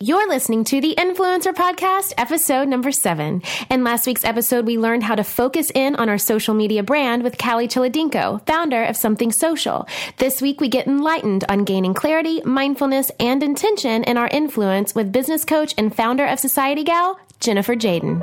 You're listening to the Influencer Podcast, episode number seven. In last week's episode, we learned how to focus in on our social media brand with Calli Cholodenko, founder of Something Social. This week, we get enlightened on gaining clarity, mindfulness, and intention in our influence with business coach and founder of Society Gal, Jennifer Jaden.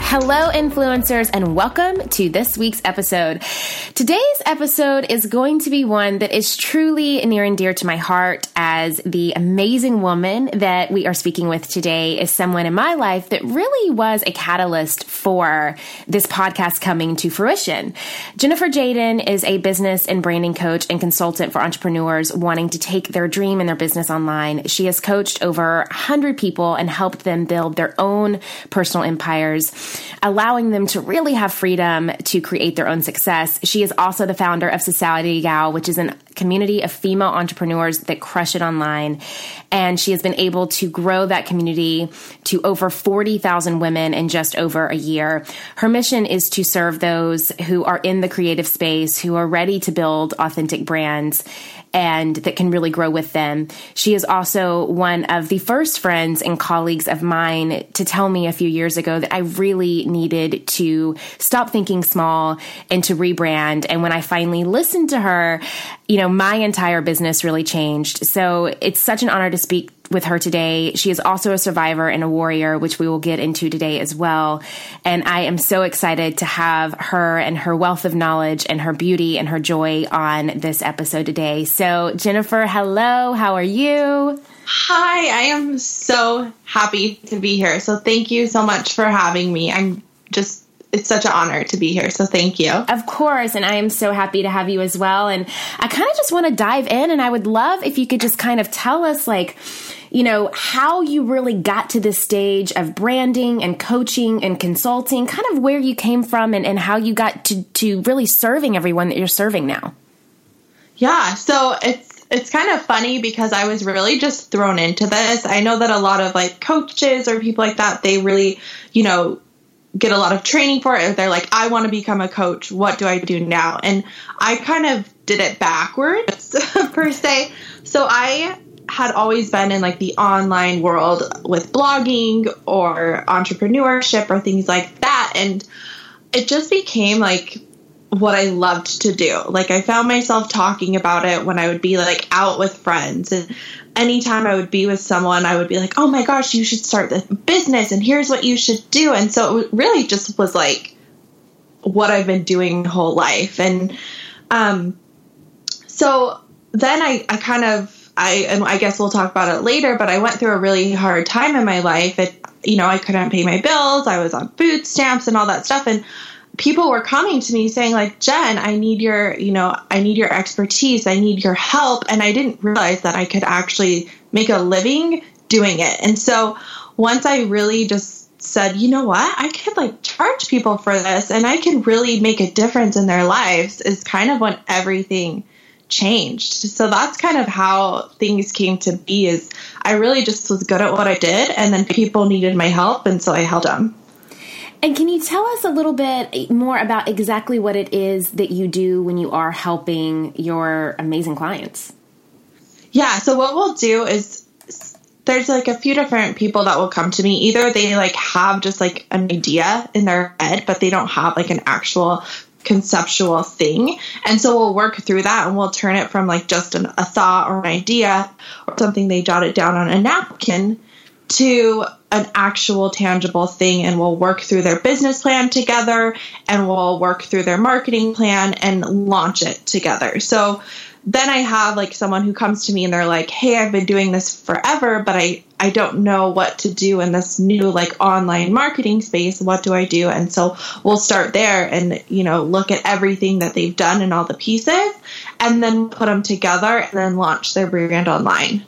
Hello, influencers, and welcome to this week's episode. Today's episode is going to be one that is truly near and dear to my heart, as the amazing woman that we are speaking with today is someone in my life that really was a catalyst for this podcast coming to fruition. Jennifer Jaden is a business and branding coach and consultant for entrepreneurs wanting to take their dream and their business online. She has coached over 100 people and helped them build their own personal empires allowing them to really have freedom to create their own success. She is also the founder of Society Gal, which is a community of female entrepreneurs that crush it online. And she has been able to grow that community to over 40,000 women in just over a year. Her mission is to serve those who are in the creative space, who are ready to build authentic brands and that can really grow with them. She is also one of the first friends and colleagues of mine to tell me a few years ago that I really needed to stop thinking small and to rebrand. And when I finally listened to her, you know, my entire business really changed. So it's such an honor to speak with her today. She is also a survivor and a warrior, which we will get into today as well. And I am so excited to have her and her wealth of knowledge and her beauty and her joy on this episode today. So, Jennifer, hello. How are you? Hi, I am so happy to be here. So, thank you so much for having me. I'm just it's such an honor to be here. So thank you. Of course. And I am so happy to have you as well. And I kind of just want to dive in and I would love if you could just kind of tell us like, you know, how you really got to this stage of branding and coaching and consulting, kind of where you came from and, and how you got to, to really serving everyone that you're serving now. Yeah. So it's, it's kind of funny because I was really just thrown into this. I know that a lot of like coaches or people like that, they really, you know, get a lot of training for it. They're like, I want to become a coach. What do I do now? And I kind of did it backwards per se. So I had always been in like the online world with blogging or entrepreneurship or things like that. And it just became like what I loved to do. Like I found myself talking about it when I would be like out with friends and anytime I would be with someone, I would be like, "Oh my gosh, you should start this business and here's what you should do." And so it really just was like what I've been doing whole life. And um so then I I kind of I and I guess we'll talk about it later, but I went through a really hard time in my life. It you know, I couldn't pay my bills. I was on food stamps and all that stuff. And people were coming to me saying like jen i need your you know i need your expertise. I need your help. And i didn't realize that i could actually make a living doing it. And so once i really just said you know what? I could like charge people for this and i can really make a difference in their lives is kind of when everything changed so that's kind of how things came to be is i really just was good at what i did and then people needed my help and so i helped them and can you tell us a little bit more about exactly what it is that you do when you are helping your amazing clients? Yeah, so what we'll do is there's like a few different people that will come to me. Either they like have just like an idea in their head, but they don't have like an actual conceptual thing. And so we'll work through that and we'll turn it from like just an, a thought or an idea or something they jotted down on a napkin to an actual tangible thing and we'll work through their business plan together and we'll work through their marketing plan and launch it together. So then I have like someone who comes to me and they're like, "Hey, I've been doing this forever, but I I don't know what to do in this new like online marketing space. What do I do?" And so we'll start there and you know, look at everything that they've done and all the pieces and then put them together and then launch their brand online.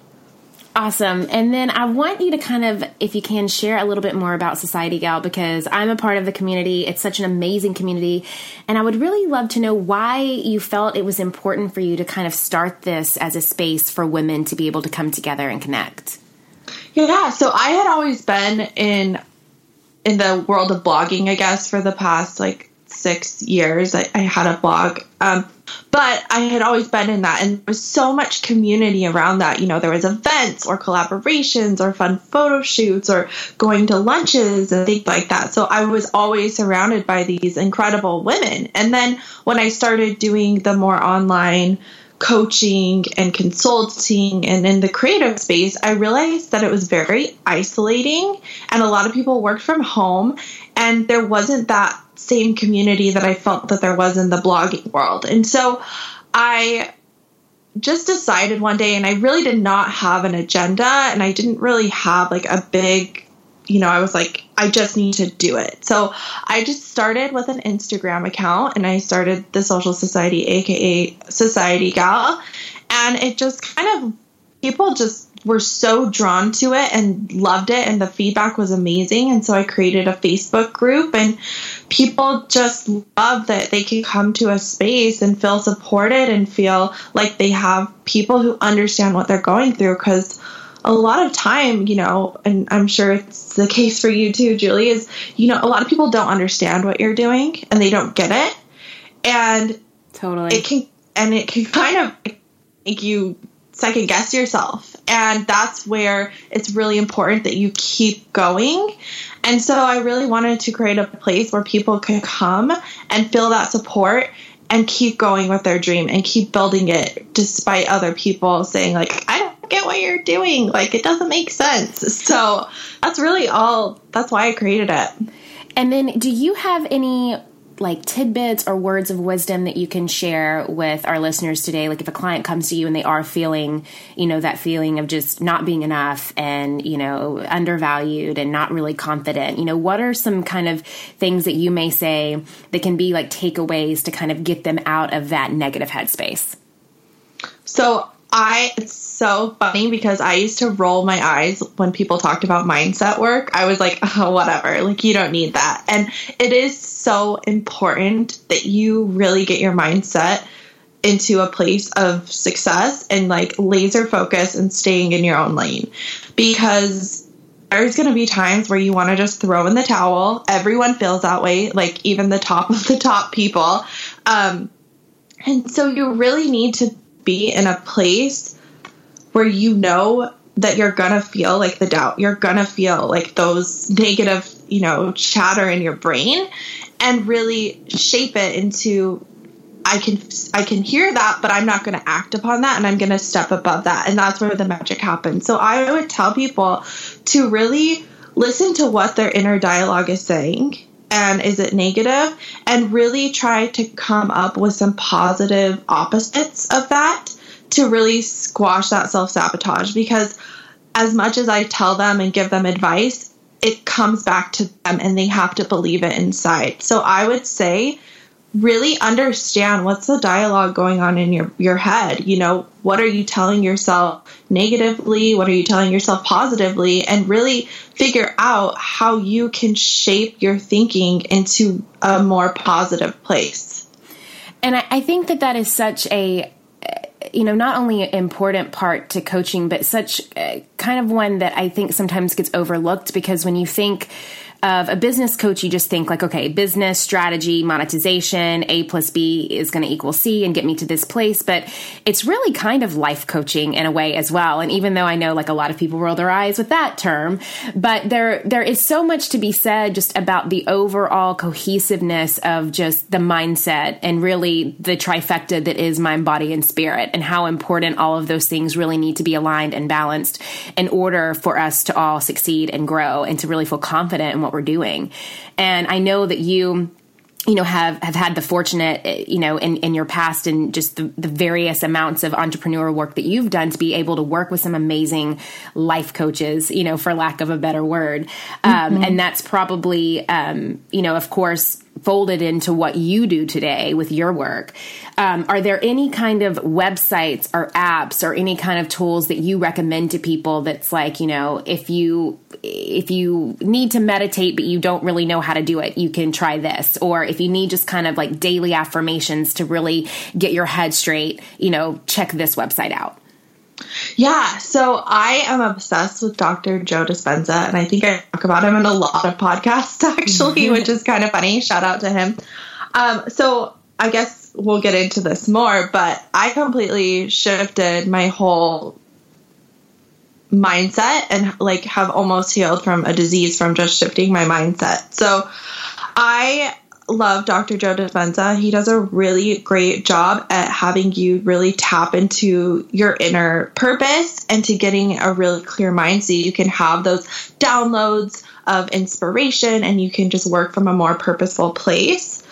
Awesome. And then I want you to kind of, if you can, share a little bit more about Society Gal because I'm a part of the community. It's such an amazing community. And I would really love to know why you felt it was important for you to kind of start this as a space for women to be able to come together and connect. Yeah, so I had always been in in the world of blogging, I guess, for the past like six years. I, I had a blog. Um, but I had always been in that, and there was so much community around that. You know, there was events or collaborations or fun photo shoots or going to lunches and things like that. So I was always surrounded by these incredible women. And then when I started doing the more online coaching and consulting and in the creative space, I realized that it was very isolating and a lot of people worked from home and there wasn't that same community that I felt that there was in the blogging world. And so I just decided one day and I really did not have an agenda and I didn't really have like a big you know, I was like, I just need to do it. So I just started with an Instagram account and I started the Social Society, aka Society Gal. And it just kind of, people just were so drawn to it and loved it, and the feedback was amazing. And so I created a Facebook group, and people just love that they can come to a space and feel supported and feel like they have people who understand what they're going through because a lot of time, you know, and I'm sure it's the case for you too, Julie, is, you know, a lot of people don't understand what you're doing and they don't get it. And totally it can, and it can kind of make you second guess yourself. And that's where it's really important that you keep going. And so I really wanted to create a place where people could come and feel that support and keep going with their dream and keep building it despite other people saying like I don't get what you're doing like it doesn't make sense. So that's really all that's why I created it. And then do you have any like tidbits or words of wisdom that you can share with our listeners today. Like if a client comes to you and they are feeling you know that feeling of just not being enough and you know undervalued and not really confident you know what are some kind of things that you may say that can be like takeaways to kind of get them out of that negative headspace? So I it's so funny because I used to roll my eyes when people talked about mindset work. I was like, oh, whatever, like you don't need that. And it is so important that you really get your mindset into a place of success and like laser focus and staying in your own lane because there's going to be times where you want to just throw in the towel. Everyone feels that way, like even the top of the top people. Um, and so you really need to be in a place where you know that you're gonna feel like the doubt you're gonna feel like those negative you know chatter in your brain and really shape it into I can I can hear that, but I'm not going to act upon that, and I'm going to step above that, and that's where the magic happens. So I would tell people to really listen to what their inner dialogue is saying, and is it negative? and really try to come up with some positive opposites of that to really squash that self sabotage. Because as much as I tell them and give them advice, it comes back to them and they have to believe it inside. So I would say really understand what's the dialogue going on in your your head you know? What are you telling yourself negatively? What are you telling yourself positively? And really figure out how you can shape your thinking into a more positive place. And I, I think that that is such a you know, not only an important part to coaching, but such uh, kind of one that I think sometimes gets overlooked because when you think of a business coach, you just think like, okay, business strategy, monetization, A plus B is going to equal C and get me to this place. But it's really kind of life coaching in a way as well. And even though I know like a lot of people roll their eyes with that term, but there, there is so much to be said just about the overall cohesiveness of just the mindset and really the trifecta that is mind, body, and spirit and how important all of those things really need to be aligned and balanced in order for us to all succeed and grow and to really feel confident in what what we're doing. And I know that you you know have have had the fortunate you know in in your past and just the, the various amounts of entrepreneur work that you've done to be able to work with some amazing life coaches you know for lack of a better word um, mm-hmm. and that's probably um, you know of course folded into what you do today with your work. Um, are there any kind of websites or apps or any kind of tools that you recommend to people that's like, you know, if you if you need to meditate but you don't really know how to do it, you can try this. Or if you need just kind of like daily affirmations to really get your head straight, you know, check this website out. Yeah, so I am obsessed with Dr. Joe Dispenza, and I think I talk about him in a lot of podcasts actually, which is kind of funny. Shout out to him. Um, so I guess we'll get into this more, but I completely shifted my whole mindset and like have almost healed from a disease from just shifting my mindset. So I love Dr. Joe Dispenza. He does a really great job at having you really tap into your inner purpose and to getting a really clear mind so you can have those downloads of inspiration and you can just work from a more purposeful place.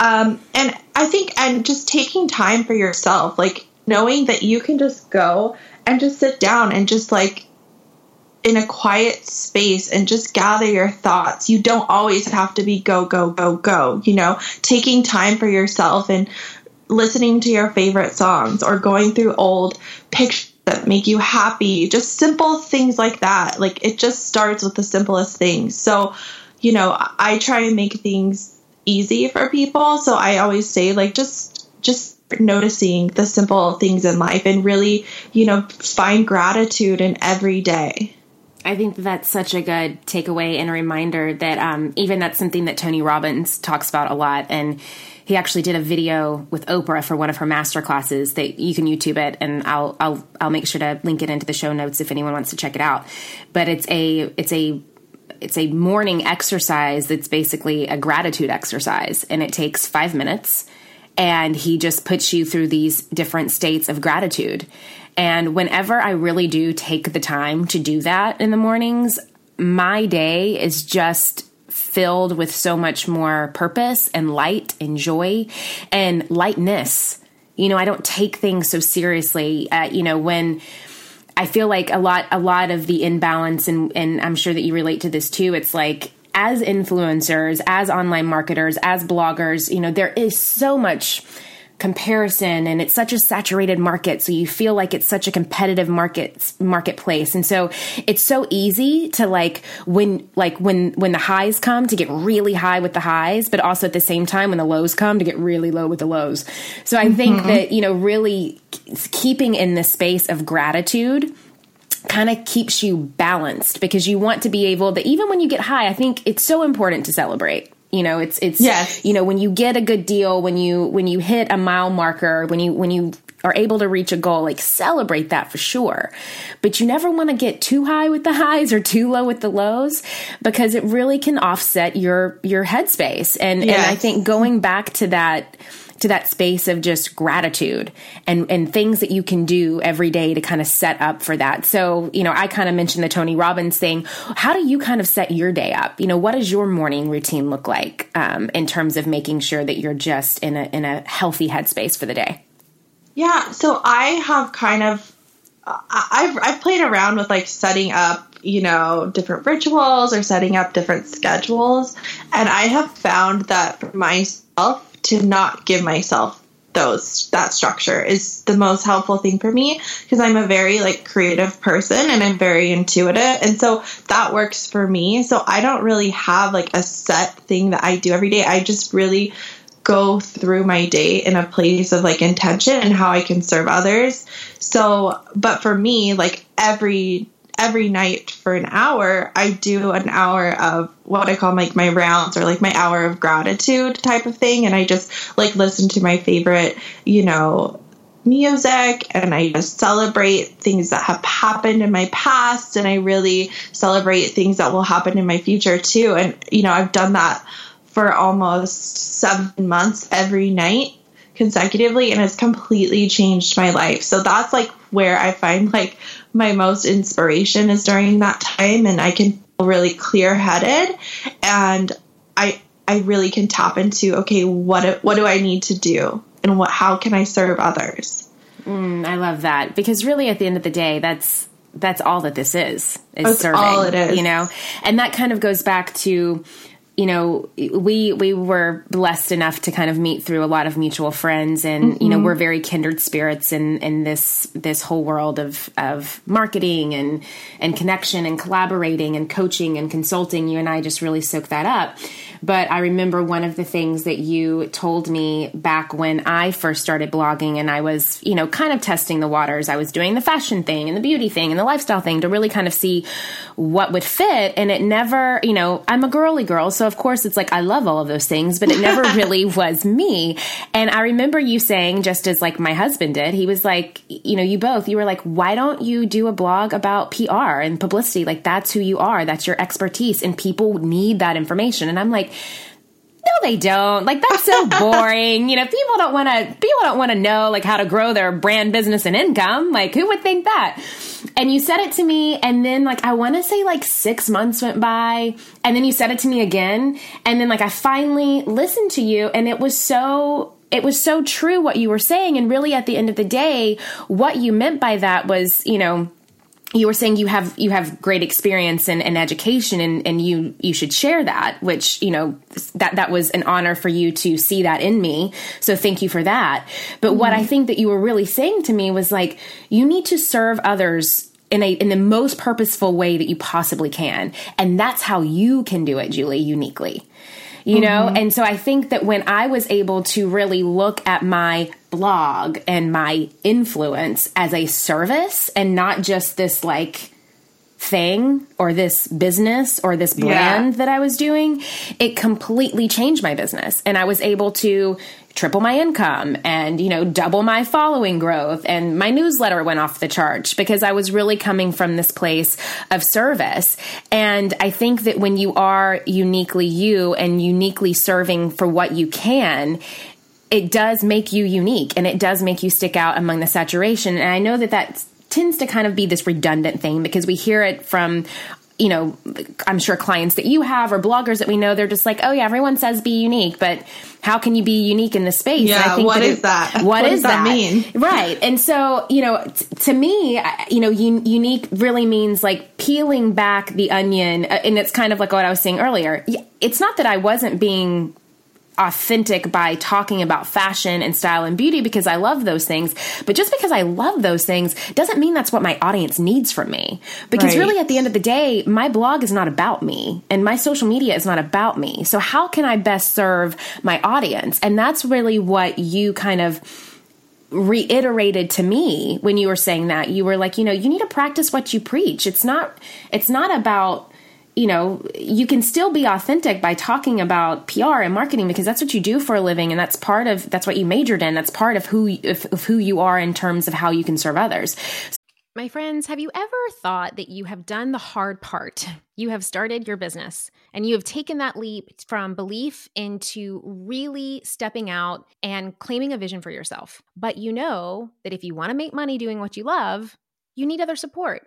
Um, and I think, and just taking time for yourself, like knowing that you can just go and just sit down and just like in a quiet space and just gather your thoughts. You don't always have to be go, go, go, go. You know, taking time for yourself and listening to your favorite songs or going through old pictures that make you happy. Just simple things like that. Like it just starts with the simplest things. So, you know, I try and make things easy for people. So I always say, like, just, just noticing the simple things in life and really, you know, find gratitude in every day. I think that's such a good takeaway and a reminder that um, even that's something that Tony Robbins talks about a lot. And he actually did a video with Oprah for one of her master classes that you can YouTube it, and I'll I'll I'll make sure to link it into the show notes if anyone wants to check it out. But it's a it's a it's a morning exercise that's basically a gratitude exercise, and it takes five minutes. And he just puts you through these different states of gratitude. And whenever I really do take the time to do that in the mornings, my day is just filled with so much more purpose and light and joy and lightness. You know, I don't take things so seriously. Uh, you know, when I feel like a lot, a lot of the imbalance, and and I'm sure that you relate to this too. It's like as influencers, as online marketers, as bloggers, you know, there is so much comparison and it's such a saturated market so you feel like it's such a competitive market marketplace. And so it's so easy to like when like when when the highs come to get really high with the highs but also at the same time when the lows come to get really low with the lows. So i think mm-hmm. that you know really keeping in the space of gratitude kind of keeps you balanced because you want to be able to even when you get high i think it's so important to celebrate you know it's it's yes. you know when you get a good deal when you when you hit a mile marker when you when you are able to reach a goal like celebrate that for sure but you never want to get too high with the highs or too low with the lows because it really can offset your your headspace and yes. and i think going back to that to that space of just gratitude and and things that you can do every day to kind of set up for that. So, you know, I kind of mentioned the Tony Robbins thing. How do you kind of set your day up? You know, what does your morning routine look like um, in terms of making sure that you're just in a in a healthy headspace for the day? Yeah, so I have kind of I've I've played around with like setting up you know different rituals or setting up different schedules and I have found that for myself to not give myself those that structure is the most helpful thing for me because I'm a very like creative person and I'm very intuitive and so that works for me. So I don't really have like a set thing that I do every day. I just really go through my day in a place of like intention and how I can serve others. So but for me like every every night for an hour, I do an hour of what I call like my rounds or like my hour of gratitude type of thing. And I just like listen to my favorite, you know, music and I just celebrate things that have happened in my past and I really celebrate things that will happen in my future too. And, you know, I've done that for almost seven months every night consecutively and it's completely changed my life. So that's like where I find like my most inspiration is during that time and I can feel really clear headed and I I really can tap into okay what what do I need to do? And what how can I serve others. Mm, I love that because really at the end of the day that's that's all that this is is that's serving all it is. you know? And that kind of goes back to you know, we we were blessed enough to kind of meet through a lot of mutual friends, and mm-hmm. you know, mm-hmm. we're very kindred spirits in in this this whole world of of marketing and and connection and collaborating and coaching and consulting. You and I just really soak that up. But I remember one of the things that you told me back when I first started blogging and I was, you know, kind of testing the waters. I was doing the fashion thing and the beauty thing and the lifestyle thing to really kind of see what would fit. And it never, you know, I'm a girly girl. So of course it's like I love all of those things, but it never really was me. And I remember you saying, just as like my husband did, he was like, you know, you both, you were like, why don't you do a blog about PR and publicity? Like that's who you are. That's your expertise. And people need that information. And I'm like, no, they don't. Like that's so boring. you know, people don't want to. People don't want to know like how to grow their brand business and income. Like who would think that? And you said it to me, and then like I want to say like six months went by, and then you said it to me again, and then like I finally listened to you, and it was so it was so true what you were saying and really at the end of the day what you meant by that was you know you were saying you have you have great experience and, education and, and you you should share that which you know that that was an honor for you to see that in me so thank you for that but mm-hmm. what i think that you were really saying to me was like you need to serve others in a in the most purposeful way that you possibly can and that's how you can do it julie uniquely you know? Mm-hmm. And so I think that when I was able to really look at my blog and my influence as a service and not just this like thing or this business or this brand yeah. that I was doing, it completely changed my business. And I was able to triple my income and, you know, double my following growth. And my newsletter went off the charts because I was really coming from this place of service. And I think that when you are uniquely you and uniquely serving for what you can, it does make you unique and it does make you stick out among the saturation. And I know that that tends to kind of be this redundant thing because we hear it from you know, I'm sure clients that you have or bloggers that we know, they're just like, oh yeah, everyone says be unique, but how can you be unique in this space? Yeah, what is that? What, what does that, that, mean? Right. And so, you know, t- to me, you know, un- unique really means like peeling back the onion. Uh, and it's kind of like what I was saying earlier. It's not that I wasn't being authentic by talking about fashion and style and beauty because I love those things. But just because I love those things doesn't mean that's what my audience needs from me. Because right. really, at the end of the day, my blog is not about me and my social media is not about me. So, how can I best serve my audience? And that's really what you kind of reiterated to me when you were saying that you were like you know you need to practice what you preach it's not it's not about you know, you can still be authentic by talking about PR and marketing because that's what you do for a living, and that's part of that's what you majored in. That's part of who of, of who you are in terms of how you can serve others. My friends, have you ever thought that you have done the hard part? You have started your business and you have taken that leap from belief into really stepping out and claiming a vision for yourself. But you know that if you want to make money doing what you love, you need other support.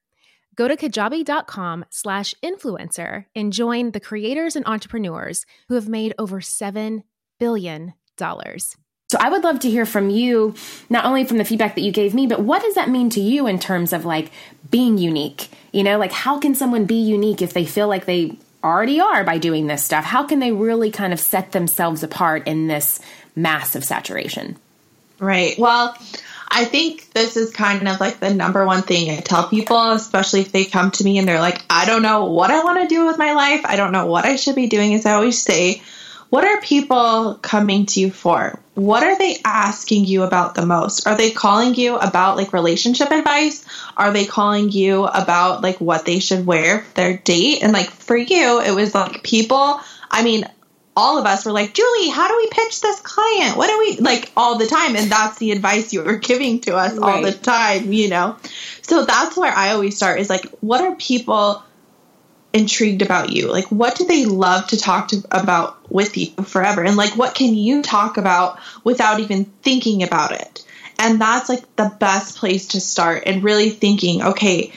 Go to kajabi.com slash influencer and join the creators and entrepreneurs who have made over $7 billion. So I would love to hear from you, not only from the feedback that you gave me, but what does that mean to you in terms of like being unique? You know, like how can someone be unique if they feel like they already are by doing this stuff? How can they really kind of set themselves apart in this massive saturation? Right. Well, I think this is kind of like the number one thing I tell people, especially if they come to me and they're like, I don't know what I want to do with my life. I don't know what I should be doing. Is I always say, what are people coming to you for? What are they asking you about the most? Are they calling you about like relationship advice? Are they calling you about like what they should wear for their date? And like for you, it was like people, I mean, all of us were like, Julie, how do we pitch this client? What do we like all the time? And that's the advice you were giving to us right. all the time, you know? So that's where I always start is like, what are people intrigued about you? Like, what do they love to talk to about with you forever? And like, what can you talk about without even thinking about it? And that's like the best place to start and really thinking, okay,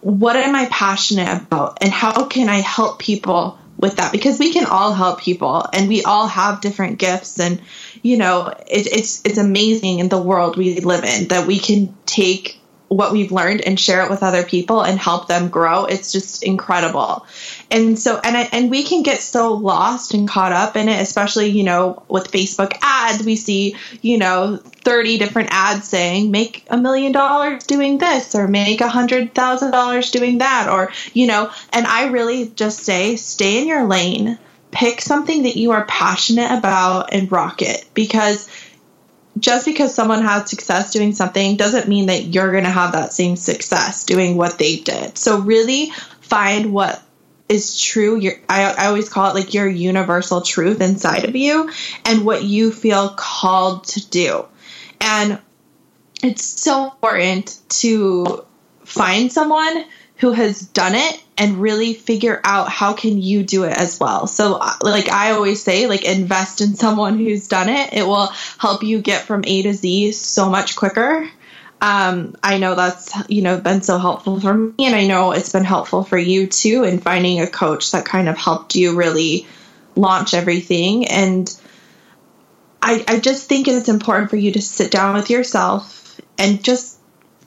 what am I passionate about? And how can I help people with that because we can all help people and we all have different gifts and you know it, it's it's amazing in the world we live in that we can take what we've learned and share it with other people and help them grow. It's just incredible and so and and we can get so lost and caught up in it especially you know with facebook ads we see you know 30 different ads saying make a million dollars doing this or make a hundred thousand dollars doing that or you know and i really just say stay in your lane pick something that you are passionate about and rock it because just because someone had success doing something doesn't mean that you're going to have that same success doing what they did. So really find what is true. Your, I, I always call it like your universal truth inside of you and what you feel called to do. And it's so important to find someone who has done it and really figure out how can you do it as well. So like I always say like invest in someone who's done it. It will help you get from A to Z so much quicker. Um, I know that's you know been so helpful for me and I know it's been helpful for you too in finding a coach that kind of helped you really launch everything and I, I just think it's important for you to sit down with yourself and just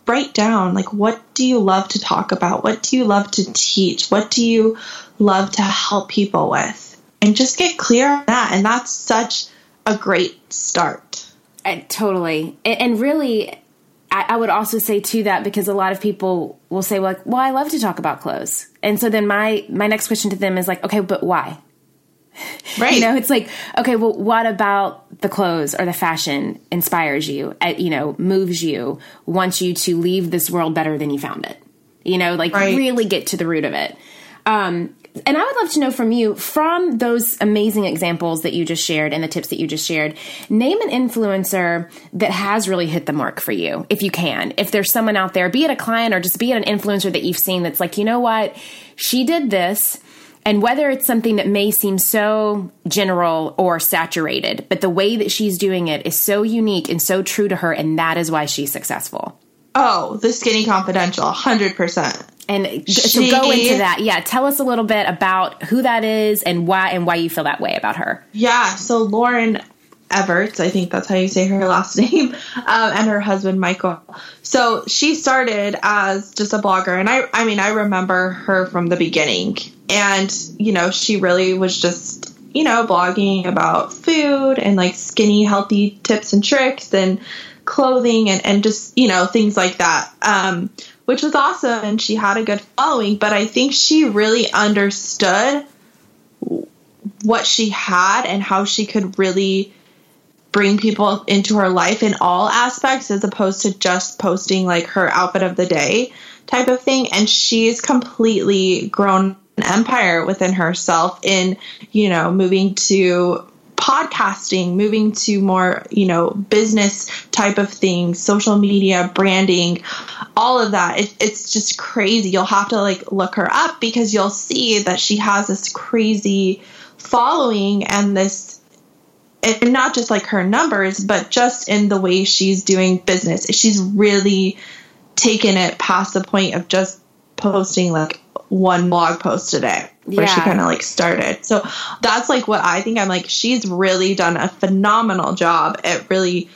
write down like what do you love to talk about? What do you love to teach? What do you love to help people with? And just get clear on that. And that's such a great start. Uh, totally. And, and really, I, I, would also say to that because a lot of people will say, like, well, I love to talk about clothes. And so then my my next question to them is like, okay, but why? Right. you know, it's like, okay, well, what about the clothes or the fashion inspires you, uh, you know, moves you, wants you to leave this world better than you found it? You know, like right. really get to the root of it. Um, and I would love to know from you, from those amazing examples that you just shared and the tips that you just shared, name an influencer that has really hit the mark for you, if you can. If there's someone out there, be it a client or just be it an influencer that you've seen that's like, you know what, she did this and whether it's something that may seem so general or saturated, but the way that she's doing it is so unique and so true to her, and that is why she's successful. Oh, the Skinny Confidential, 100%. And she, so go into that. Yeah, tell us a little bit about who that is and why and why you feel that way about her. Yeah, so Lauren Evarts, I think that's how you say her last name, um, and her husband Michael. So she started as just a blogger, and I, I mean, I remember her from the beginning. And, you know, she really was just, you know, blogging about food and like skinny, healthy tips and tricks and clothing and, and just, you know, things like that. Um, which was awesome and she had a good following, but I think she really understood what she had and how she could really bring people into her life in all aspects as opposed to just posting like her outfit of the day type of thing and she's completely grown an empire within herself in you know moving to podcasting moving to more you know business type of things social media branding all of that. It, it's just crazy. You'll have to like look her up because you'll see that she has this crazy following and this and not just like her numbers but just in the way she's doing business. She's really taken it past the point of just posting like one blog post a day where yeah. she kind of like started so that's like what i think i'm like she's really done a phenomenal job at really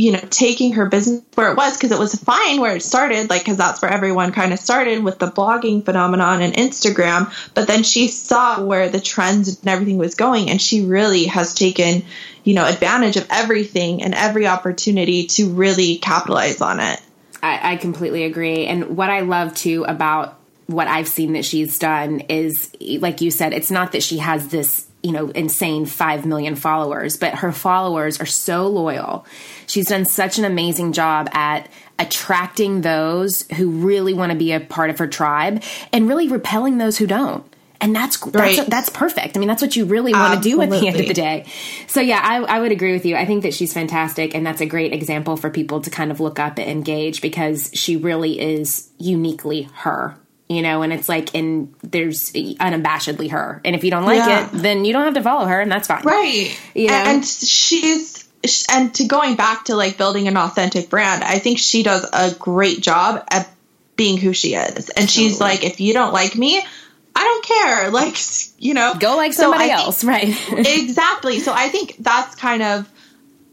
you know, taking her business where it was because it was fine where it started, like, because that's where everyone kind of started with the blogging phenomenon and Instagram. But then she saw where the trends and everything was going, and she really has taken, you know, advantage of everything and every opportunity to really capitalize on it. I, I completely agree. And what I love too about what I've seen that she's done is, like you said, it's not that she has this you know, insane 5 million followers, but her followers are so loyal. She's done such an amazing job at attracting those who really want to be a part of her tribe and really repelling those who don't. And that's right. that's that's perfect. I mean, that's what you really want to do at the end of the day. So yeah, I, I would agree with you. I think that she's fantastic, and that's a great example for people to kind of look up and engage because she really is uniquely her you know, and it's like, and there's unabashedly her. And if you don't like yeah. it, then you don't have to follow her, and that's fine. Right. You know? And she's, and to going back to like building an authentic brand, I think she does a great job at being who she is. And totally. she's like, if you don't like me, I don't care. Like, you know, go like somebody so else. Think, right. exactly. So I think that's kind of,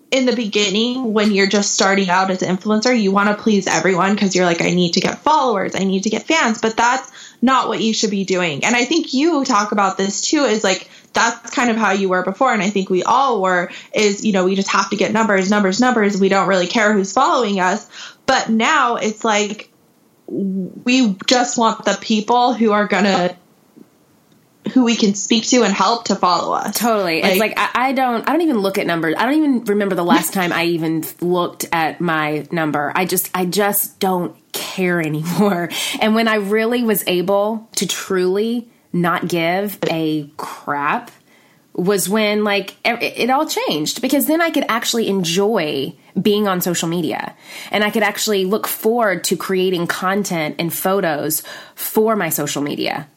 in the beginning when you're just starting out as an influencer you want to please everyone because you're like i need to get followers i need to get fans but that's not what you should be doing and i think you talk about this too is like that's kind of how you were before and i think we all were is you know we just have to get numbers numbers numbers we don't really care who's following us but now it's like we just want the people who are gonna who we can speak to and help to follow us. Totally. Like, it's like I, I, don't I don't even look at numbers. I don't even remember the last time I even looked at my number. I just I just don't care anymore. And when I really was able to truly not give a crap was when like it, it all changed because then I could actually enjoy being on social media and I could actually look forward to creating content and photos for my social media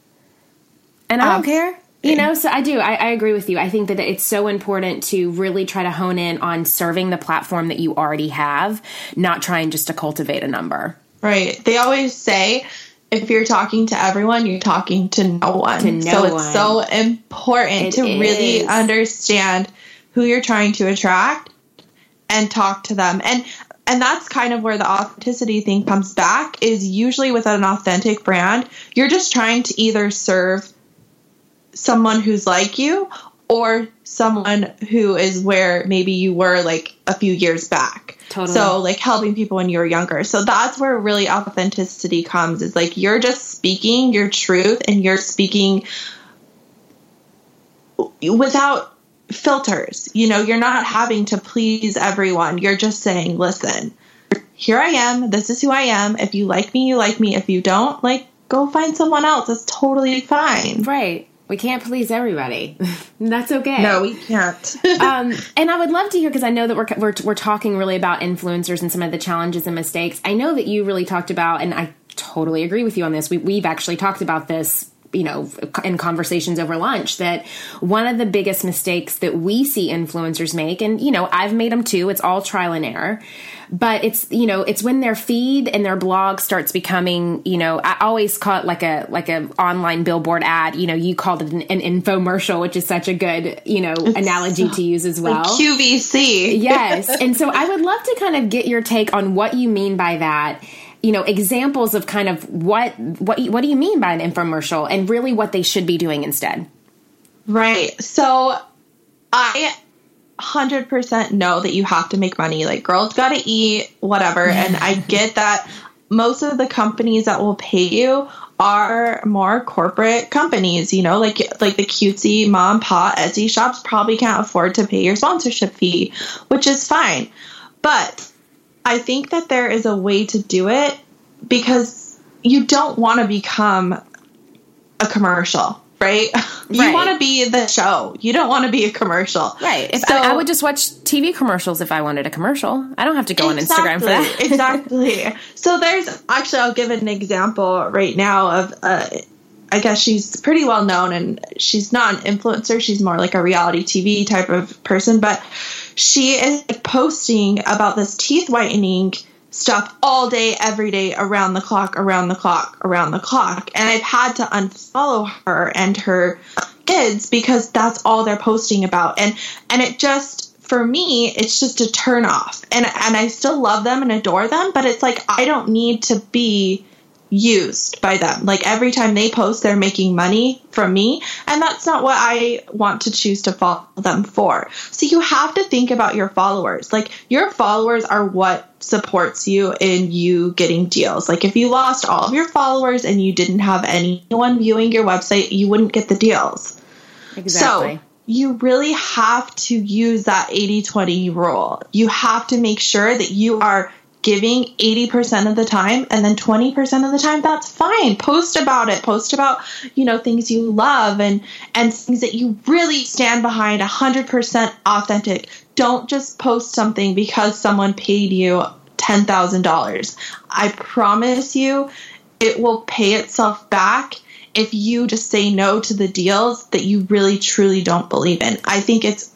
and I don't um, care. You know, so I do. I, I, agree with you. I think that it's so important to really try to hone in on serving the platform that you already have, not trying just to cultivate a number. Right. They always say if you're talking to everyone, you're talking to no one. To no so it's so important it to is. really understand who you're trying to attract and talk to them. And and that's kind of where the authenticity thing comes back is usually with an authentic brand, you're just trying to either serve someone who's like you or someone who is where maybe you were like a few years back. Totally. So like helping people when you were younger. So that's where really authenticity comes is like you're just speaking your truth and you're speaking without filters. You know, you're not having to please everyone. You're just saying, "Listen, here I am. This is who I am. If you like me, you like me. If you don't, like go find someone else. It's totally fine." Right we can't please everybody. That's okay. No, we can't. um, and I would love to hear because I know that we're, we're we're talking really about influencers and some of the challenges and mistakes. I know that you really talked about, and I totally agree with you on this. We, we've actually talked about this you know, in conversations over lunch that one of the biggest mistakes that we see influencers make, and, you know, I've made them too, it's all trial and error, but it's you know it's when their feed and their blog starts becoming you know i always call it like a like a online billboard ad. You know you called it an, an infomercial which is such a good you know it's analogy to use as well. Like qvc yes. And so i would love to kind of get your take on what you mean by that. You know examples of kind of what what what do you mean by an infomercial and really what they should be doing instead? Right. So i 100% know that you have to make money. Like, girls gotta eat, whatever. And I get that most of the companies that will pay you are more corporate companies, you know, like like the cutesy mom pop Etsy shops probably can't afford to pay your sponsorship fee, which is fine. But I think that there is a way to do it because you don't want to become a commercial, right? You Right. want to be the show. You don't want to be a commercial. Right. If So- I, I would just watch TV commercials if I wanted a commercial. I don't have to go on Instagram for that. exactly. So there's actually, I'll give an example right now of, uh, I guess she's pretty well known and she's not an influencer. She's more like a reality TV type of person, but she is posting about this teeth whitening stuff all day, every day, around the clock, around the clock, around the clock. And I've had to unfollow her and her kids because that's all they're posting about. And and it just for me, it's just a turn off. And and I still love them and adore them, but it's like I don't need to be used by them. Like every time they post, they're making money from me, and that's not what I want to choose to follow them for. So you have to think about your followers. Like your followers are what supports you in you getting deals. Like if you lost all of your followers and you didn't have anyone viewing your website, you wouldn't get the deals. Exactly. So you really have to use that 80 20 rule. You have to make sure that you are giving 80% of the time and then 20% of the time that's fine. Post about it. Post about you know things you love and and things that you really stand behind. 100% authentic. Don't just post something because someone paid you $10,000 i promise you it will pay itself back if you just say no to the deals that you really truly don't believe in. I think it's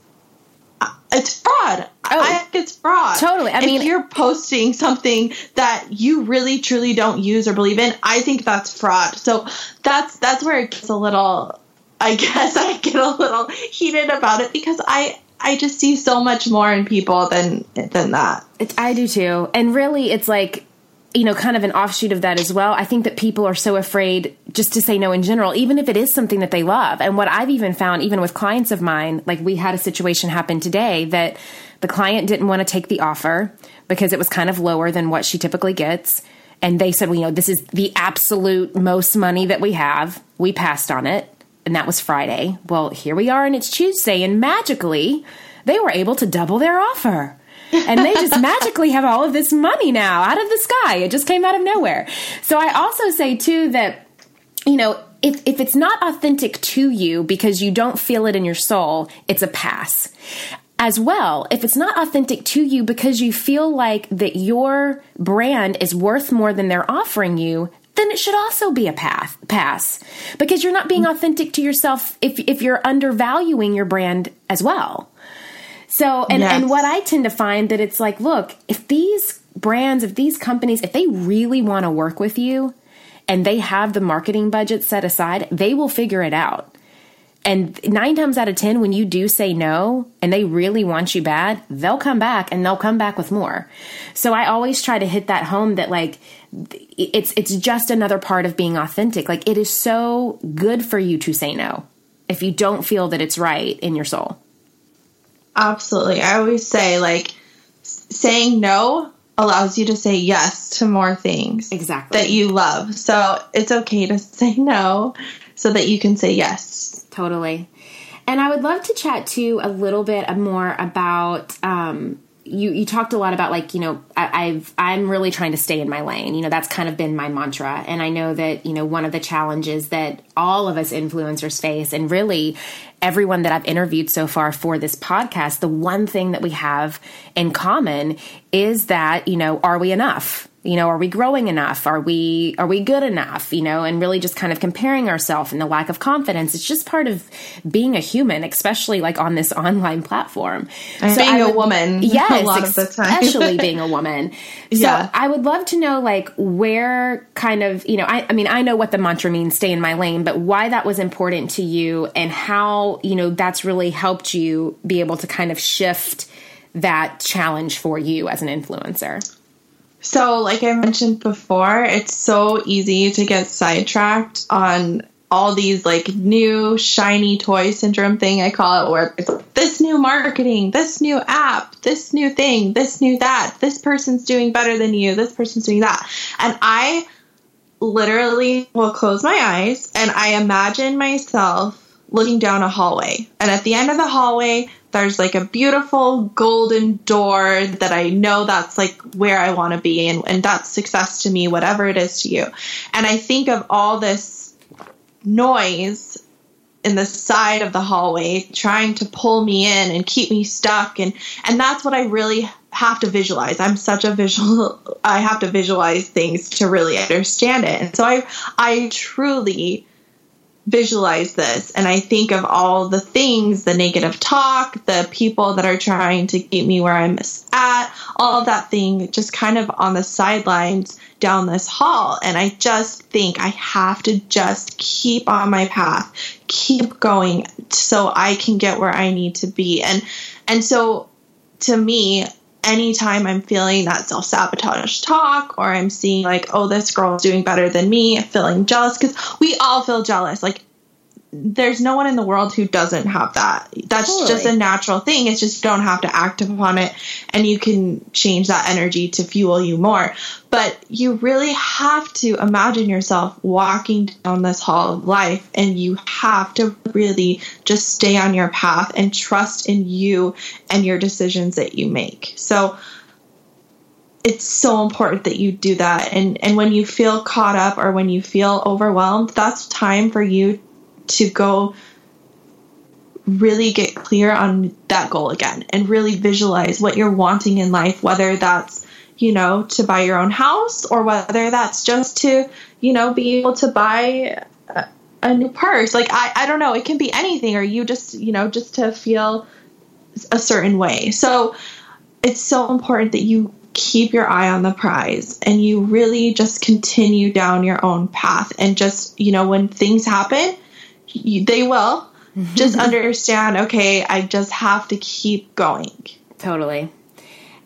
it's fraud. Oh, I think it's fraud. Oh, Totally. I mean if mean- you're posting something that you really truly don't use or believe in, I think that's fraud. So that's that's where it gets a little I guess I get a little heated about it because I I just see so much more in people than than that. It, I do too. And really, it's like, you know, kind of an offshoot of that as well. I think that people are so afraid just to say no in general, even if it is something that they love. And what I've even found, even with clients of mine, like we had a situation happen today that the client didn't want to take the offer because it was kind of lower than what she typically gets. And they said, well, you know, this is the absolute most money that we have. We passed on it. And that was Friday. Well, here we are and it's Tuesday. And magically, they were able to double their offer and they just magically have all of this money now out of the sky. It just came out of nowhere. So I also say too that, you know, if, if it's not authentic to you because you don't feel it in your soul, it's a pass. As well, if it's not authentic to you because you feel like that your brand is worth more than they're offering you, then it should also be a path pass because you're not being authentic to yourself if if you're undervaluing your brand as well. So, and, and what I tend to find that it's like, look, if these brands, if these companies, if they really want to work with you and they have the marketing budget set aside, they will figure it out. And nine times out of 10, when you do say no and they really want you bad, they'll come back and they'll come back with more. So I always try to hit that home that like, it's, it's just another part of being authentic. Like it is so good for you to say no if you don't feel that it's right in your soul. Absolutely. I always say like saying no allows you to say yes to more things Exactly. that you love. So it's okay to say no so that you can say yes. Totally. And I would love to chat too a little bit more about um, you. You talked a lot about like you know I, I've I'm really trying to stay in my lane. You know that's kind of been my mantra, and I know that you know one of the challenges that all of us influencers face, and really everyone that I've interviewed so far for this podcast, the one thing that we have in common is that you know are we enough? You know are we growing enough? Are we are we good enough? You know and really just kind of comparing ourselves and the lack of confidence. It's just part of being a human especially like on this online platform. And being I a would- woman yes a lot of the time. especially being a woman. So Yeah. i would love to know like where kind of you know I, I mean i know what the mantra means stay in my lane but why that was important to you and how you know that's really helped you be able to kind of shift that challenge for you as an influencer So, like I mentioned before, it's so easy to get sidetracked on all these like new shiny toy syndrome thing I call it where it's this new marketing, this new app, this new thing, this new that, this person's doing better than you, this person's doing that. And I literally will close my eyes and I imagine myself looking down a hallway. And at the end of the hallway, there's like a beautiful golden door that I know that's like where I want to be and, and that's success to me, whatever it is to you. And I think of all this noise in the side of the hallway trying to pull me in and keep me stuck and and that's what I really have to visualize. I'm such a visual I have to visualize things to really understand it. And so I I truly visualize this and I think of all the things, the negative talk, the people that are trying to keep me where I'm at, all of that thing just kind of on the sidelines down this hall. And I just think I have to just keep on my path, keep going so I can get where I need to be. And and so to me, anytime I'm feeling that self sabotage talk or I'm seeing like, oh, this girl's doing better than me, feeling jealous, because we all feel jealous. Like, there's no one in the world who doesn't have that. That's totally. just a natural thing. It's just you don't have to act upon it and you can change that energy to fuel you more. But you really have to imagine yourself walking down this hall of life and you have to really just stay on your path and trust in you and your decisions that you make. So it's so important that you do that and and when you feel caught up or when you feel overwhelmed that's time for you to go really get clear on that goal again and really visualize what you're wanting in life, whether that's, you know, to buy your own house or whether that's just to, you know, be able to buy a, new purse. Like, I, I don't know, it can be anything or you just, you know, just to feel a certain way. So it's so important that you keep your eye on the prize and you really just continue down your own path and just, you know, when things happen, they will. Mm-hmm. just understand, okay, I just have to keep going. Totally.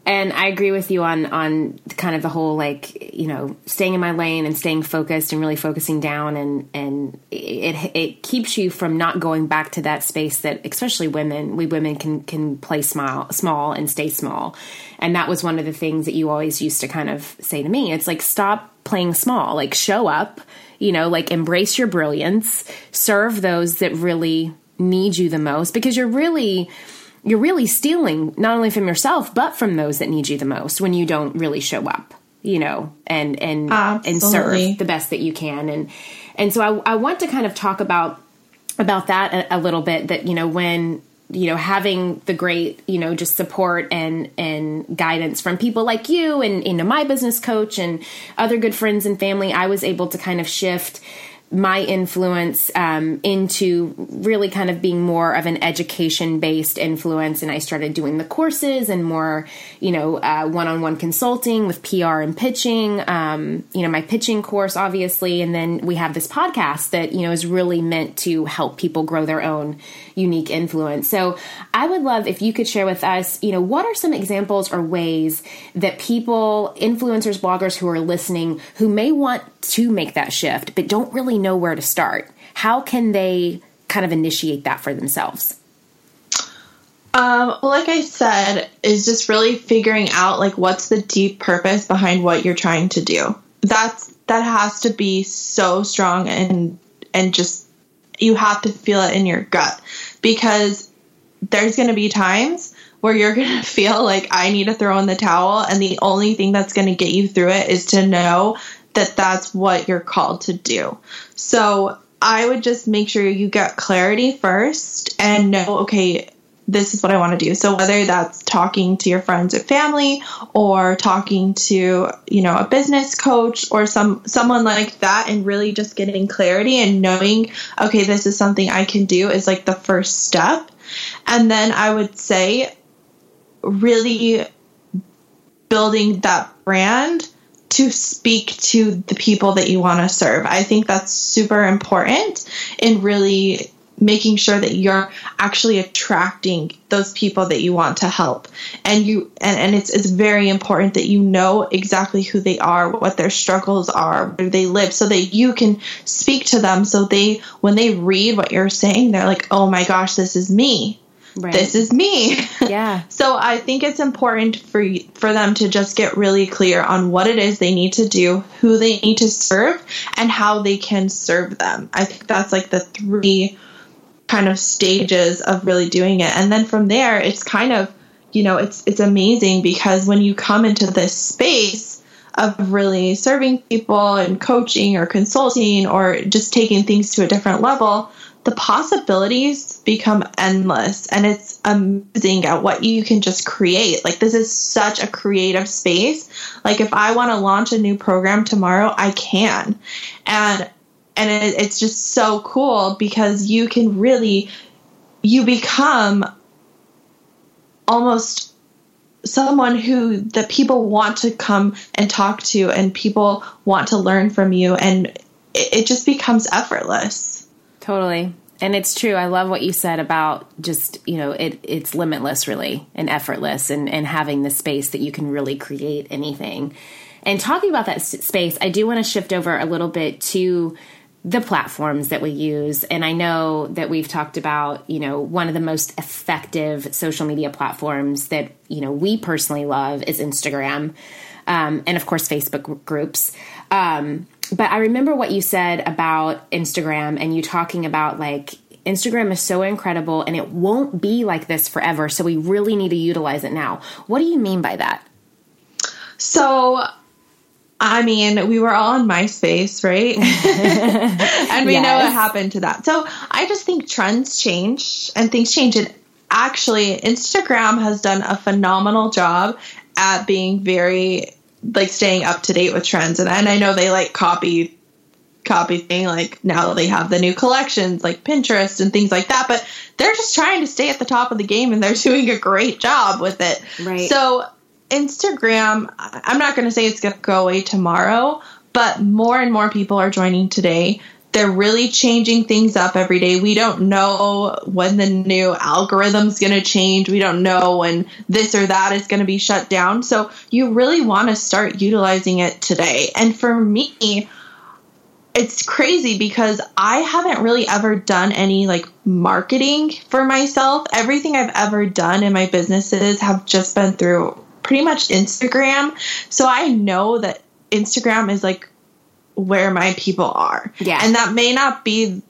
And I agree with you on on kind of the whole like you know staying in my lane and staying focused and really focusing down and and it it keeps you from not going back to that space that especially women we women can can play small small and stay small and that was one of the things that you always used to kind of say to me it's like stop playing small like show up you know, like embrace your brilliance, serve those that really need you the most because you're really you're really stealing not only from yourself but from those that need you the most when you don't really show up you know and and Absolutely. and serve the best that you can and and so I, I want to kind of talk about about that a, a little bit that you know when you know having the great you know just support and and guidance from people like you and you know my business coach and other good friends and family i was able to kind of shift my influence um, into really kind of being more of an education based influence. And i started doing the courses and more you know uh, one-on-one consulting with pr and pitching um, you know my pitching course obviously. And then we have this podcast that you know is really meant to help people grow their own unique influence so i would love if you could share with us you know what are some examples or ways that people influencers bloggers who are listening who may want to make that shift but don't really know where to start, how can they kind of initiate that for themselves? Um, well, like I said, is just really figuring out like what's the deep purpose behind what you're trying to do. That's that has to be so strong and and just you have to feel it in your gut because there's going to be times where you're going to feel like I need to throw in the towel and the only thing that's going to get you through it is to know that that's what you're called to do. So I would just make sure you get clarity first and know, okay, this is what I want to do. So whether that's talking to your friends or family or talking to, you know, a business coach or some someone like that and really just getting clarity and knowing, okay, this is something I can do is like the first step. And then I would say really building that brand to speak to the people that you want to serve. I think that's super important in really making sure that you're actually attracting those people that you want to help and you and, and it's, it's very important that you know exactly who they are what their struggles are where they live so that you can speak to them so they when they read what you're saying they're like oh my gosh this is me Right. this is me. Yeah. so I think it's important for for them to just get really clear on what it is they need to do, who they need to serve, and how they can serve them. I think that's like the three kind of stages of really doing it. And then from there, it's kind of, you know, it's it's amazing because when you come into this space of really serving people and coaching or consulting or just taking things to a different level, the possibilities become endless and it's amazing at what you can just create. Like this is such a creative space. Like if I want to launch a new program tomorrow, I can. And and it, it's just so cool because you can really you become almost someone who the people want to come and talk to and people want to learn from you and it, it just becomes effortless Totally. And it's true. I love what you said about just, you know, it, it's limitless really and effortless and, and having the space that you can really create anything. And talking about that space, I do want to shift over a little bit to the platforms that we use. And I know that we've talked about, you know, one of the most effective social media platforms that, you know, we personally love is Instagram. Um, and of course, Facebook groups. Um, but I remember what you said about Instagram and you talking about like Instagram is so incredible and it won't be like this forever. So we really need to utilize it now. What do you mean by that? So, I mean, we were all on MySpace, right? and we yes. know what happened to that. So I just think trends change and things change. And actually, Instagram has done a phenomenal job at being very like staying up to date with trends and, and I know they like copy copy thing like now they have the new collections like Pinterest and things like that but they're just trying to stay at the top of the game and they're doing a great job with it. Right. So Instagram I'm not going to say it's going to go away tomorrow but more and more people are joining today they're really changing things up every day. We don't know when the new algorithm's going to change. We don't know when this or that is going to be shut down. So you really want to start utilizing it today. And for me, it's crazy because I haven't really ever done any like marketing for myself. Everything I've ever done in my businesses have just been through pretty much Instagram. So I know that Instagram is like where my people are. Yeah. And that may not be,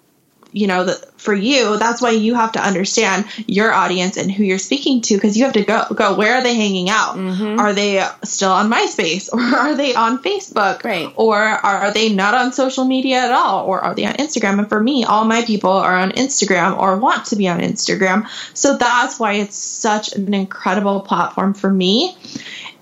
you know, the, for you. That's why you have to understand your audience and who you're speaking to because you have to go, go, where are they hanging out? Mm-hmm. Are they still on MySpace or are they on Facebook? Right. Or are they not on social media at all? Or are they on Instagram? And for me, all my people are on Instagram or want to be on Instagram. So that's why it's such an incredible platform for me.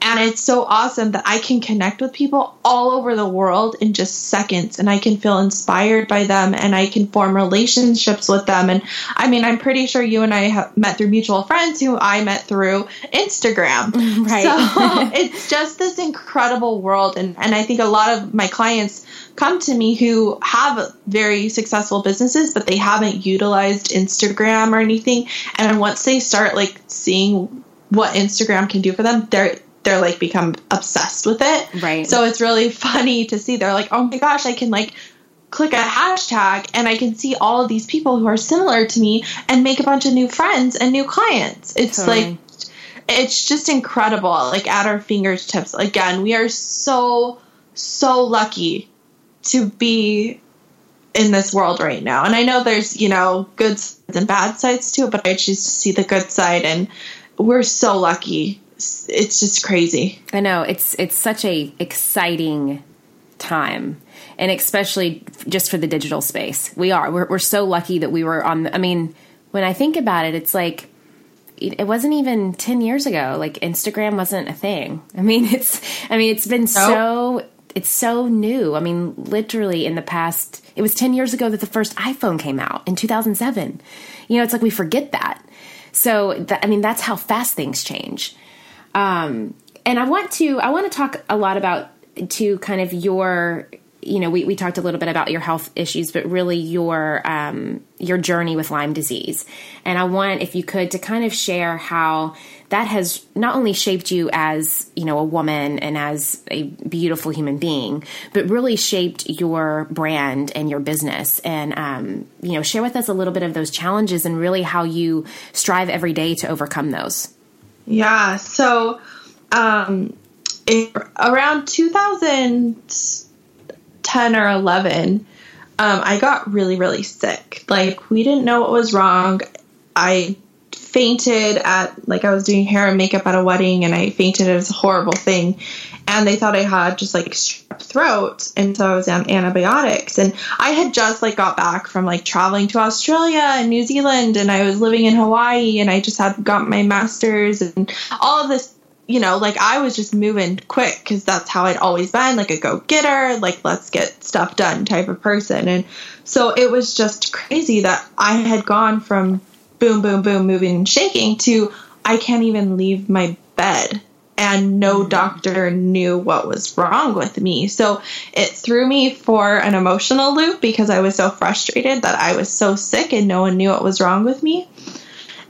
And it's so awesome that I can connect with people all over the world in just seconds and I can feel inspired by them and I can form relationships with them. And I mean, I'm pretty sure you and I have met through mutual friends who I met through Instagram. Right. So it's just this incredible world. And, and I think a lot of my clients come to me who have very successful businesses, but they haven't utilized Instagram or anything. And once they start like seeing what Instagram can do for them, they're they're like become obsessed with it. Right. So it's really funny to see. They're like, oh my gosh, I can like click a hashtag and I can see all of these people who are similar to me and make a bunch of new friends and new clients. It's totally. like it's just incredible. Like at our fingertips. Again, we are so so lucky to be in this world right now. And I know there's, you know, good sides and bad sides to it, but I choose to see the good side and we're so lucky it's just crazy. I know it's it's such a exciting time and especially just for the digital space. We are we're, we're so lucky that we were on the, I mean, when I think about it, it's like it, it wasn't even 10 years ago like Instagram wasn't a thing. I mean, it's I mean, it's been nope. so it's so new. I mean, literally in the past it was 10 years ago that the first iPhone came out in 2007. You know, it's like we forget that. So, that, I mean, that's how fast things change. Um, and I want to I want to talk a lot about to kind of your you know, we, we talked a little bit about your health issues, but really your um, your journey with Lyme disease. And I want, if you could, to kind of share how that has not only shaped you as you know a woman and as a beautiful human being, but really shaped your brand and your business. And um, you know, share with us a little bit of those challenges and really how you strive every day to overcome those. Yeah. So. Um, around 2010 or 11, um, I got really, really sick. Like, we didn't know what was wrong. I fainted at, like, I was doing hair and makeup at a wedding, and I fainted. It was a horrible thing. And they thought I had just like strep throat, and so I was on antibiotics. And I had just like got back from like traveling to Australia and New Zealand, and I was living in Hawaii, and I just had got my master's and all of this you know, like I was just moving quick because that's how I'd always been, like a go getter, like let's get stuff done type of person. And so it was just crazy that I had gone from boom, boom, boom, moving and shaking to I can't even leave my bed. And no doctor knew what was wrong with me. So it threw me for an emotional loop because I was so frustrated that I was so sick and no one knew what was wrong with me.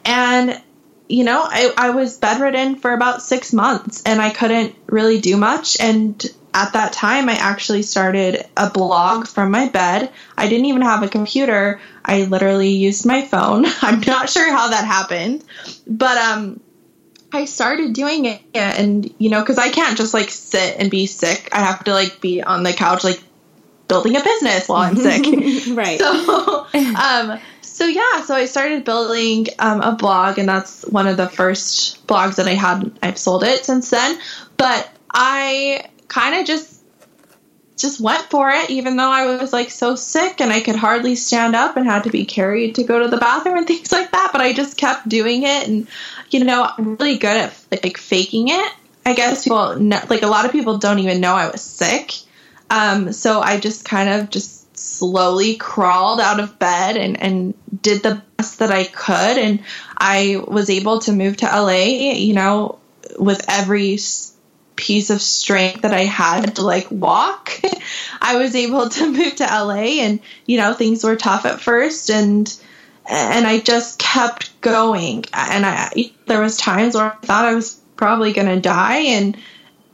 And you know, I, I was bedridden for about six months and I couldn't really do much. And at that time, I actually started a blog from my bed. I didn't even have a computer. I literally used my phone. I'm not sure how that happened, but um, I started doing it. And, you know, because I can't just like sit and be sick, I have to like be on the couch, like building a business while I'm sick. right. So, um, so yeah, so I started building um, a blog, and that's one of the first blogs that I had. I've sold it since then, but I kind of just just went for it, even though I was like so sick and I could hardly stand up and had to be carried to go to the bathroom and things like that. But I just kept doing it, and you know, I'm really good at like faking it. I guess people like a lot of people don't even know I was sick. Um, so I just kind of just slowly crawled out of bed and, and did the best that I could. And I was able to move to LA, you know, with every piece of strength that I had to like walk. I was able to move to LA and, you know, things were tough at first and and I just kept going. And I there was times where I thought I was probably going to die and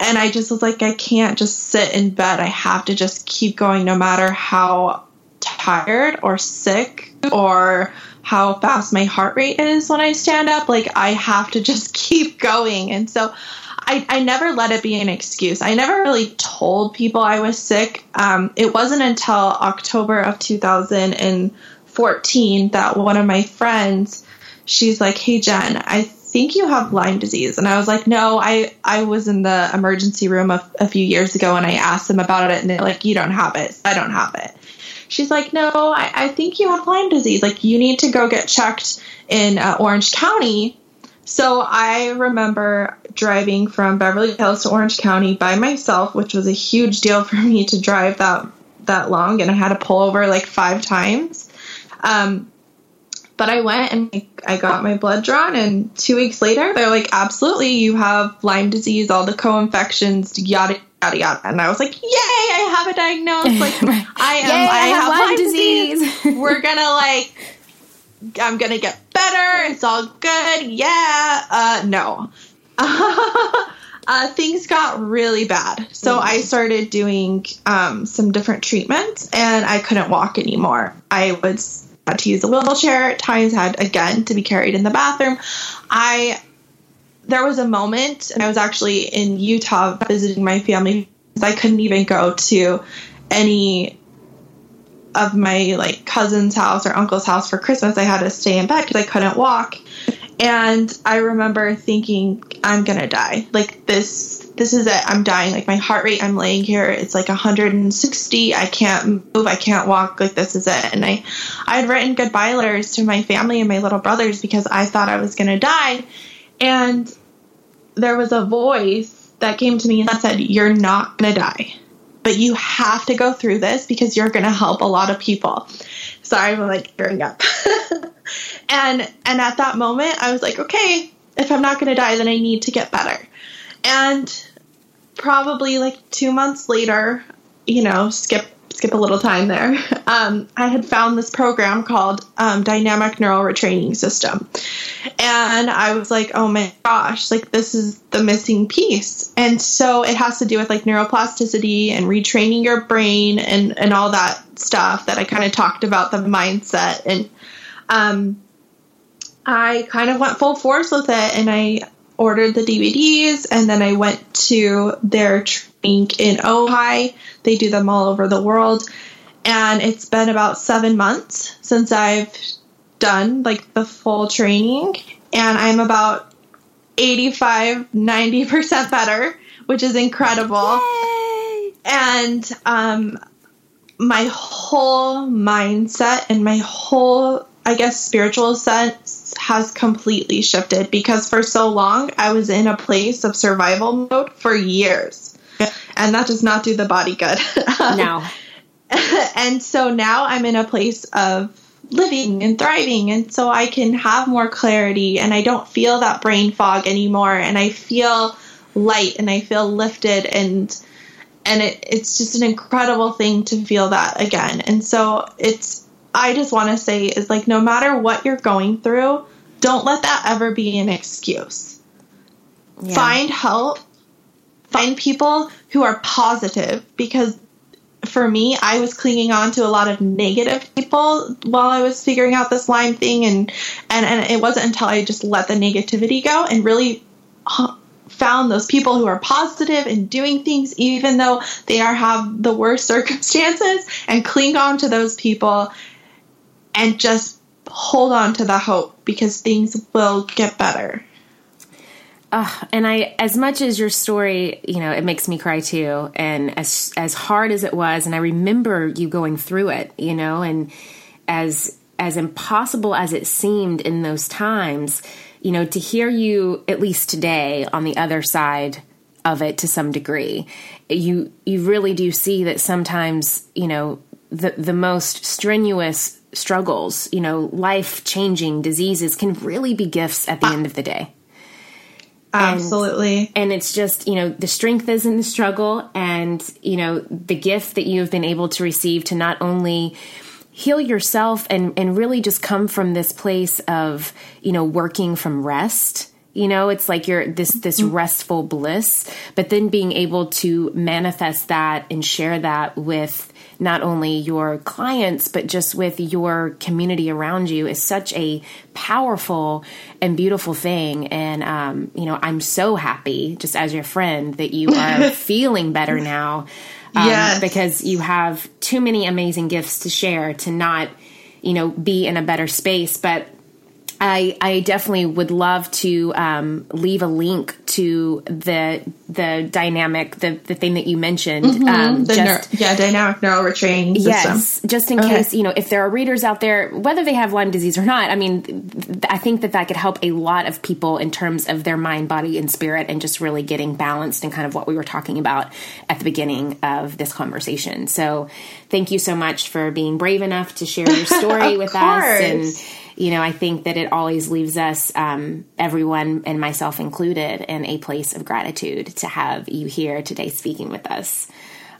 and I just was like, I can't just sit in bed. I have to just keep going no matter how tired or sick or how fast my heart rate is when I stand up. Like, I have to just keep going. And so I, I never let it be an excuse. I never really told people I was sick. Um, it wasn't until October of 2014 that one of my friends, she's like, Hey, Jen, I think you have Lyme disease. And I was like, no, I, I was in the emergency room a, a few years ago and I asked them about it and they're like, you don't have it. I don't have it. She's like, no, I, I think you have Lyme disease. Like, you need to go get checked in uh, Orange County. So I remember driving from Beverly Hills to Orange County by myself, which was a huge deal for me to drive that that long, and I had to pull over like five times. Um, but I went and I got my blood drawn, and two weeks later, they're like, absolutely, you have Lyme disease, all the co infections, yada, yada, yada. And I was like, yay, I have a diagnosis. Like, I am, yay, I, I, have, have Lyme, Lyme disease. disease. We're gonna, like, I'm gonna get better. It's all good. Yeah. Uh, no. uh, things got really bad. So mm-hmm. I started doing um, some different treatments and I couldn't walk anymore. I was had to use a wheelchair at times, had again to be carried in the bathroom. I there was a moment, and I was actually in Utah visiting my family. I couldn't even go to any of my like cousin's house or uncle's house for Christmas. I had to stay in bed because I couldn't walk. And I remember thinking, I'm gonna die. Like this this is it. I'm dying. Like my heart rate, I'm laying here. It's like 160. I can't move. I can't walk. Like this is it. And I, I had written goodbye letters to my family and my little brothers because I thought I was to die. And there was a voice that came to me and said, you're not going to die, but you have to go through this because you're going to help a lot of people. Sorry, I'm like tearing up. and, and at that moment I was like, okay, if I'm not going to die, then I need to get better. And probably like two months later, you know, skip skip a little time there. Um, I had found this program called um, Dynamic Neural Retraining System, and I was like, oh my gosh, like this is the missing piece. And so it has to do with like neuroplasticity and retraining your brain and and all that stuff that I kind of talked about the mindset and um, I kind of went full force with it and I ordered the DVDs and then I went to their training in Ojai. They do them all over the world. And it's been about seven months since I've done like the full training. And I'm about 85, 90% better, which is incredible. Yay! And um, my whole mindset and my whole, I guess, spiritual sense has completely shifted because for so long I was in a place of survival mode for years. And that does not do the body good. No. and so now I'm in a place of living and thriving and so I can have more clarity and I don't feel that brain fog anymore and I feel light and I feel lifted and and it, it's just an incredible thing to feel that again. And so it's I just want to say is like no matter what you're going through, don't let that ever be an excuse. Yeah. Find help. Find people who are positive because for me, I was clinging on to a lot of negative people while I was figuring out this Lyme thing, and and and it wasn't until I just let the negativity go and really found those people who are positive and doing things even though they are have the worst circumstances, and cling on to those people, and just hold on to the hope because things will get better. Uh, and I, as much as your story, you know, it makes me cry too. And as as hard as it was, and I remember you going through it, you know, and as as impossible as it seemed in those times, you know, to hear you at least today on the other side of it to some degree, you you really do see that sometimes, you know, the the most strenuous struggles, you know, life changing diseases can really be gifts at the end of the day. Absolutely. And, and, it's just, you know, the strength is in the struggle and, you know, the gift that you have been able to receive to not only heal yourself and, and really just come from this place of, you know, working from rest. You know, it's like you're this this mm-hmm. restful bliss, but then being able to manifest that and share that with not only your clients, but just with your community around you is such a powerful and beautiful thing. And, um, you know, I'm so happy, just as your friend, that you are feeling better now. Um, yes. Because you have too many amazing gifts to share to not, you know, be in a better space. But I, I definitely would love to um, leave a link to the the dynamic the, the thing that you mentioned. Mm-hmm. Um, the just, yeah, dynamic neural retraining system. Yes, just in okay. case you know if there are readers out there, whether they have Lyme disease or not. I mean, th- I think that that could help a lot of people in terms of their mind, body, and spirit, and just really getting balanced and kind of what we were talking about at the beginning of this conversation. So, thank you so much for being brave enough to share your story with course. us and you know, I think that it always leaves us, um, everyone and myself included, in a place of gratitude to have you here today speaking with us.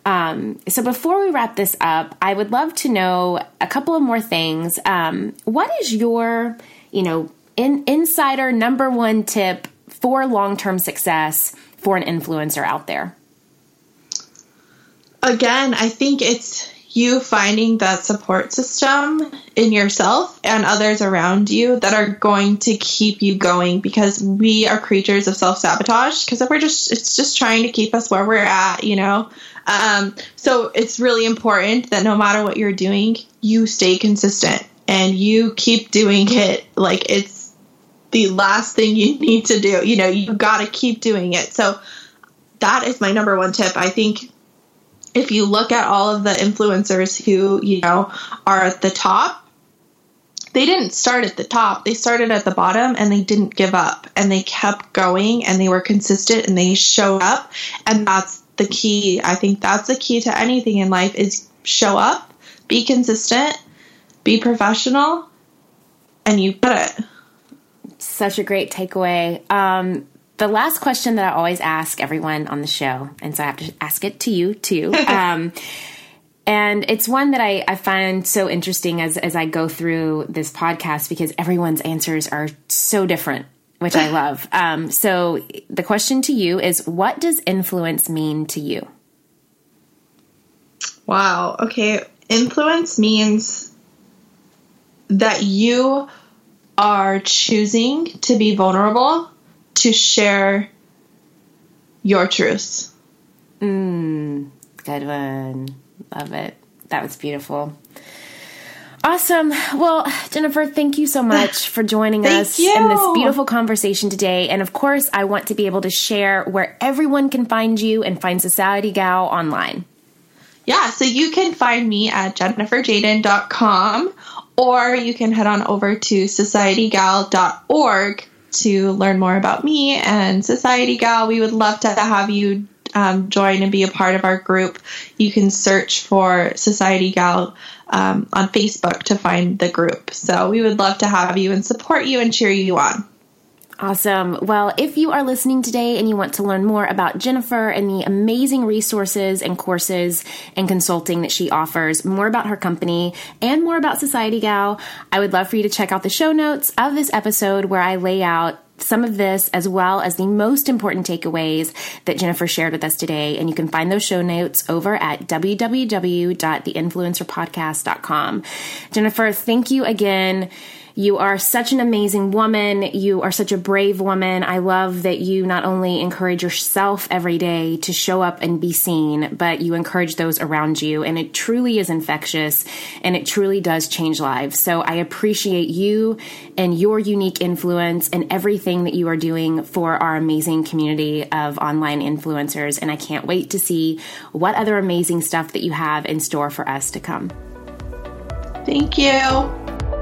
Um, so before we wrap this up, I would love to know a couple of more things. Um, what is your, you know, in, insider number one tip for long term success for an influencer out there? Again, I think it's you finding that support system in yourself and others around you that are going to keep you going because we are creatures of self sabotage because if we're just it's just trying to keep us where we're at, you know. Um, so it's really important that no matter what you're doing, you stay consistent and you keep doing it like it's the last thing you need to do. You know, you got to keep doing it. So that is my number one tip. I think if you look at all of the influencers who, you know, are at the top, they didn't start at the top. They started at the bottom and they didn't give up and they kept going and they were consistent and they showed up. And that's the key. I think that's the key to anything in life is show up, be consistent, be professional, and you put it. Such a great takeaway. Um, the last question that I always ask everyone on the show, and so I have to ask it to you too. Um, and it's one that I, I find so interesting as, as I go through this podcast because everyone's answers are so different, which I love. Um, so the question to you is what does influence mean to you? Wow. Okay. Influence means that you are choosing to be vulnerable to share your truths. Mm, good one. Love it. That was beautiful. Awesome. Well, Jennifer, thank you so much for joining us you. in this beautiful conversation today. And of course, I want to be able to share where everyone can find you and find Society Gal online. Yeah, so you can find me at jenniferjaden.com or you can head on over to societygal.org to learn more about me and Society Gal. We would love to have you um, join and be a part of our group. You can search for Society Gal um, on Facebook to find the group. So we would love to have you and support you and cheer you on. Awesome. Well, if you are listening today and you want to learn more about Jennifer and the amazing resources and courses and consulting that she offers, more about her company, and more about Society Gal, I would love for you to check out the show notes of this episode where I lay out some of this as well as the most important takeaways that Jennifer shared with us today. And you can find those show notes over at www.theinfluencerpodcast.com. Jennifer, thank you again. You are such an amazing woman. You are such a brave woman. I love that you not only encourage yourself every day to show up and be seen, but you encourage those around you. And it truly is infectious and it truly does change lives. So I appreciate you and your unique influence and everything that you are doing for our amazing community of online influencers. And I can't wait to see what other amazing stuff that you have in store for us to come. Thank you.